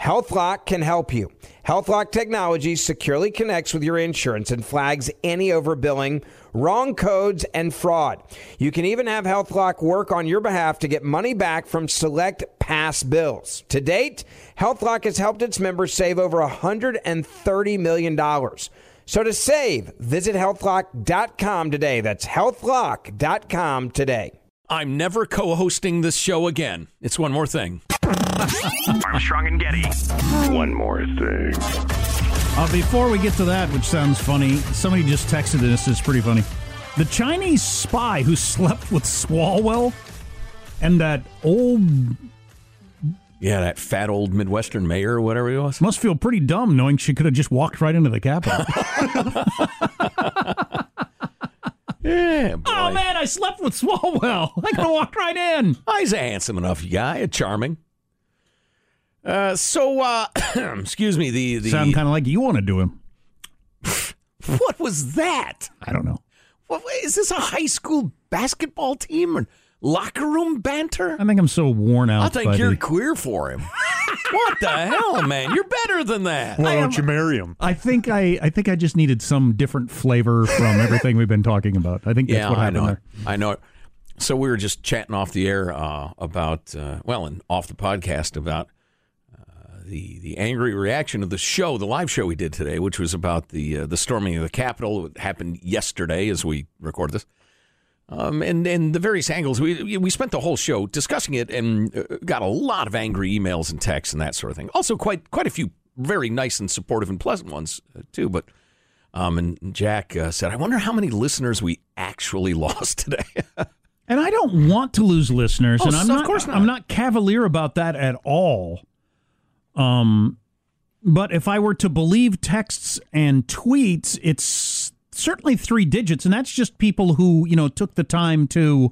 HealthLock can help you. HealthLock technology securely connects with your insurance and flags any overbilling, wrong codes, and fraud. You can even have HealthLock work on your behalf to get money back from select past bills. To date, HealthLock has helped its members save over $130 million. So to save, visit healthlock.com today. That's healthlock.com today. I'm never co hosting this show again. It's one more thing. Armstrong and Getty. One more thing. Uh, before we get to that, which sounds funny, somebody just texted this. It's pretty funny. The Chinese spy who slept with Swalwell and that old Yeah, that fat old Midwestern mayor or whatever he was. must feel pretty dumb knowing she could have just walked right into the Capitol. Yeah, boy. oh man, I slept with Swalwell. I could have walked right in. Oh, he's a handsome enough guy, charming. Uh, so, uh, excuse me, the, the Sound kind of like you want to do him. what was that? I don't know. What, is this a high school basketball team or locker room banter? I think I'm so worn out. I think by you're queer for him. what the hell, man? You're better than that. Why don't you marry him? I think I, I think I just needed some different flavor from everything we've been talking about. I think that's yeah, what I happened know. there. It. I know it. So we were just chatting off the air uh, about, uh, well, and off the podcast about the the angry reaction of the show, the live show we did today, which was about the uh, the storming of the Capitol. It happened yesterday as we record this. Um, and and the various angles we we spent the whole show discussing it and uh, got a lot of angry emails and texts and that sort of thing. Also, quite quite a few very nice and supportive and pleasant ones uh, too. But um, and Jack uh, said, "I wonder how many listeners we actually lost today." And I don't want to lose listeners, Oh, and I'm so- of course not. I'm not cavalier about that at all. Um, but if I were to believe texts and tweets, it's certainly three digits, and that's just people who you know took the time to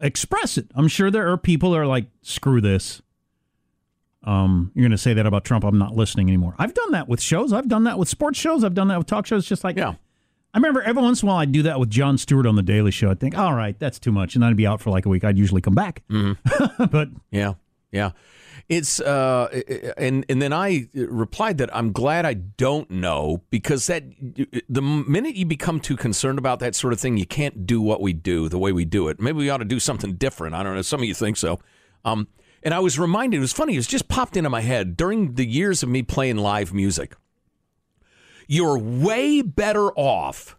express it. I'm sure there are people that are like, "Screw this." Um, you're going to say that about Trump? I'm not listening anymore. I've done that with shows. I've done that with sports shows. I've done that with talk shows. Just like yeah. I remember every once in a while I'd do that with Jon Stewart on the Daily Show. I'd think, all right, that's too much, and I'd be out for like a week. I'd usually come back, but Yeah, yeah. It's uh, and and then I replied that I'm glad I don't know because that the minute you become too concerned about that sort of thing, you can't do what we do the way we do it. Maybe we ought to do something different. I don't know. Some of you think so. Um, and I was reminded. It was funny. It was just popped into my head during the years of me playing live music. You're way better off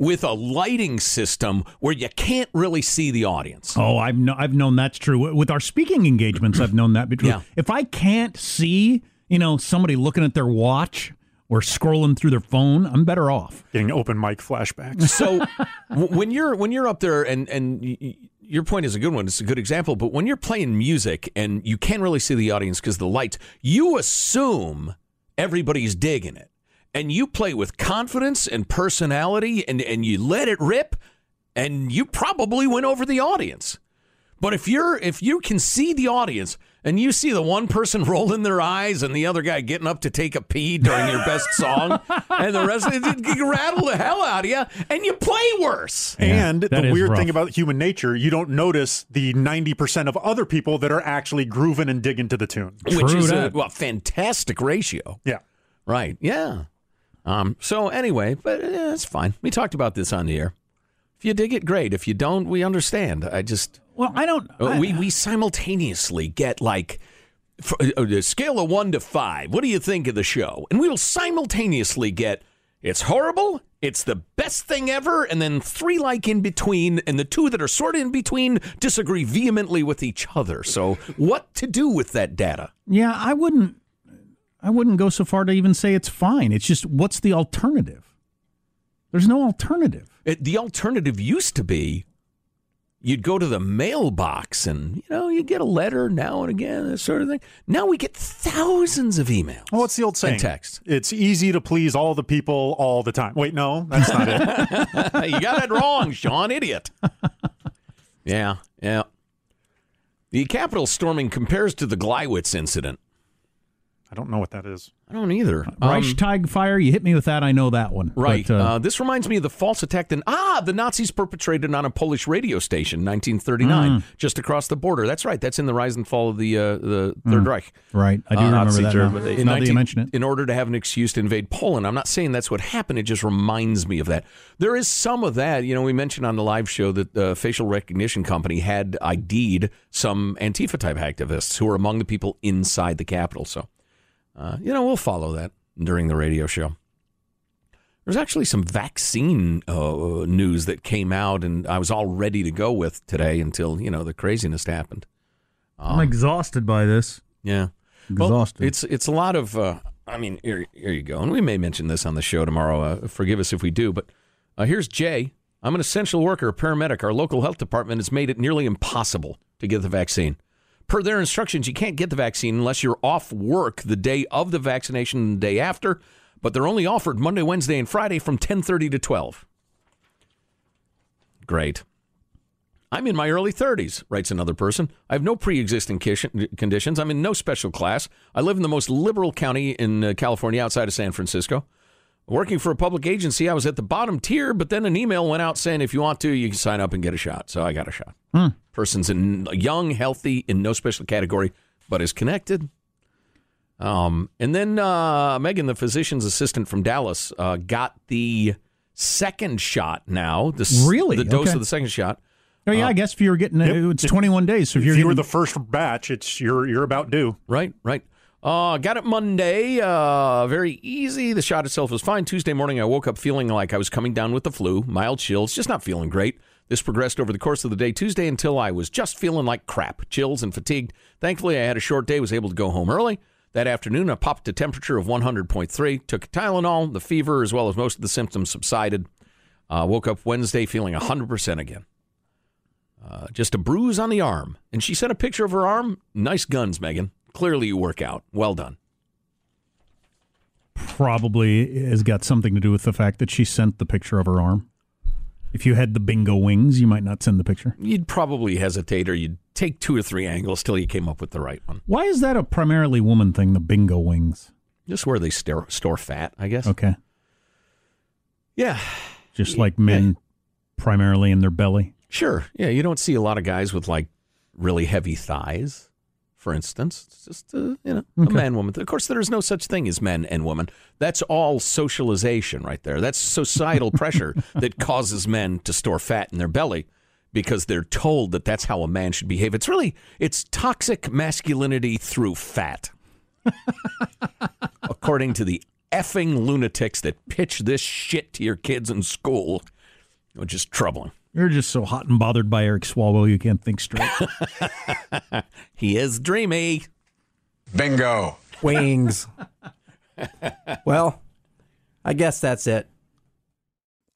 with a lighting system where you can't really see the audience. oh, I've no, I've known that's true with our speaking engagements. I've known that be true. Yeah. If I can't see, you know, somebody looking at their watch or scrolling through their phone, I'm better off. Getting open mic flashbacks. So w- when you're when you're up there and and y- y- your point is a good one. It's a good example. But when you're playing music and you can't really see the audience because the lights, you assume everybody's digging it. And you play with confidence and personality and, and you let it rip, and you probably win over the audience. But if you're if you can see the audience and you see the one person rolling their eyes and the other guy getting up to take a pee during your best song, and the rest of it you rattle the hell out of you, and you play worse. And the weird rough. thing about human nature, you don't notice the 90% of other people that are actually grooving and digging to the tune. which True is a well, fantastic ratio. Yeah. Right. Yeah. Um. So anyway, but eh, it's fine. We talked about this on the air. If you dig it, great. If you don't, we understand. I just Well, I don't. uh, I- we we simultaneously get like. f- uh, A scale of one to five. What do you think of the show? And we will simultaneously get it's horrible, it's the best thing ever, and then three like in between, and the two that are sort of in between disagree vehemently with each other. So, what to do with that data? Yeah, I wouldn't. I wouldn't go so far to even say it's fine. It's just what's the alternative? There's no alternative. It, the alternative used to be you'd go to the mailbox and you know you get a letter now and again, that sort of thing. Now we get thousands of emails. Well, what's the old saying? And text. It's easy to please all the people all the time. Wait, no, that's not it. you got that wrong, Sean, idiot. Yeah, yeah. The Capitol storming compares to the Gleiwitz incident. I don't know what that is. I don't either. Um, Reichstag fire. You hit me with that. I know that one. Right. But, uh, uh, this reminds me of the false attack that ah the Nazis perpetrated on a Polish radio station, 1939, just across the border. That's right. That's in the rise and fall of the uh, the Third Reich. right. I do Uh, remember Nazi that. Germany. Now, In now that you mention it. In order to have an excuse to invade Poland. I'm not saying that's what happened. It just reminds me of that. There is some of that. You know, we mentioned on the live show that the facial recognition company had ID'd some Antifa type activists who were among the people inside the Capitol. So, uh, you know, we'll follow that during the radio show. There's actually some vaccine uh, news that came out, and I was all ready to go with today until you know the craziness happened. I'm exhausted by this. Yeah. Well, Exhausted. it's it's a lot of. Uh, I mean, here, here you go, and we may mention this on the show tomorrow. Uh, forgive us if we do, but uh, here's Jay. I'm an essential worker, a paramedic. Our local health department has made it nearly impossible to get the vaccine. Per their instructions, you can't get the vaccine unless you're off work the day of the vaccination and the day after. But they're only offered Monday, Wednesday, and Friday from 10:30 to 12. Great. I'm in my early 30s, writes another person. I have no pre existing conditions. I'm in no special class. I live in the most liberal county in uh, California outside of San Francisco. Working for a public agency, I was at the bottom tier, but then an email went out saying if you want to, you can sign up and get a shot. So I got a shot. Person's in young, healthy, in no special category, but is connected. Um, and then uh, Megan, the physician's assistant from Dallas, uh, got the second shot now. The, Really? The dose Okay. of the second shot. Oh yeah, I guess if you were getting uh, it's 21 days. So if If you're you were getting, the first batch, it's you're you're about due. Right, right. Uh, got it Monday. Uh, very easy. The shot itself was fine. Tuesday morning, I woke up feeling like I was coming down with the flu, mild chills, just not feeling great. This progressed over the course of the day Tuesday until I was just feeling like crap, chills and fatigued. Thankfully, I had a short day, was able to go home early. That afternoon, I popped a temperature of 100.3, took Tylenol. The fever, as well as most of the symptoms, subsided. Uh, woke up Wednesday feeling 100% again. Uh, just a bruise on the arm. And she sent a picture of her arm. Nice guns, Megan. Clearly, you work out. Well done. probably has got something to do with the fact that she sent the picture of her arm. If you had the bingo wings, you might not send the picture. You'd probably hesitate or you'd take two or three angles till you came up with the right one. Why is that a primarily woman thing? The bingo wings. Just where they store, store fat, I guess. Okay, Yeah, just like men, primarily in their belly. sure. Yeah, you don't see a lot of guys with like really heavy thighs, for instance. It's just, uh, you know, a man woman. Of course, there is no such thing as men and women. That's all socialization right there. That's societal pressure that causes men to store fat in their belly because they're told that that's how a man should behave. It's really, it's toxic masculinity through fat. according to the effing lunatics that pitch this shit to your kids in school, which is troubling. You're just so hot and bothered by Eric Swalwell you can't think straight. He is dreamy. Bingo. Wings. well, I guess that's it.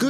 good.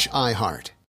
slash iHeart.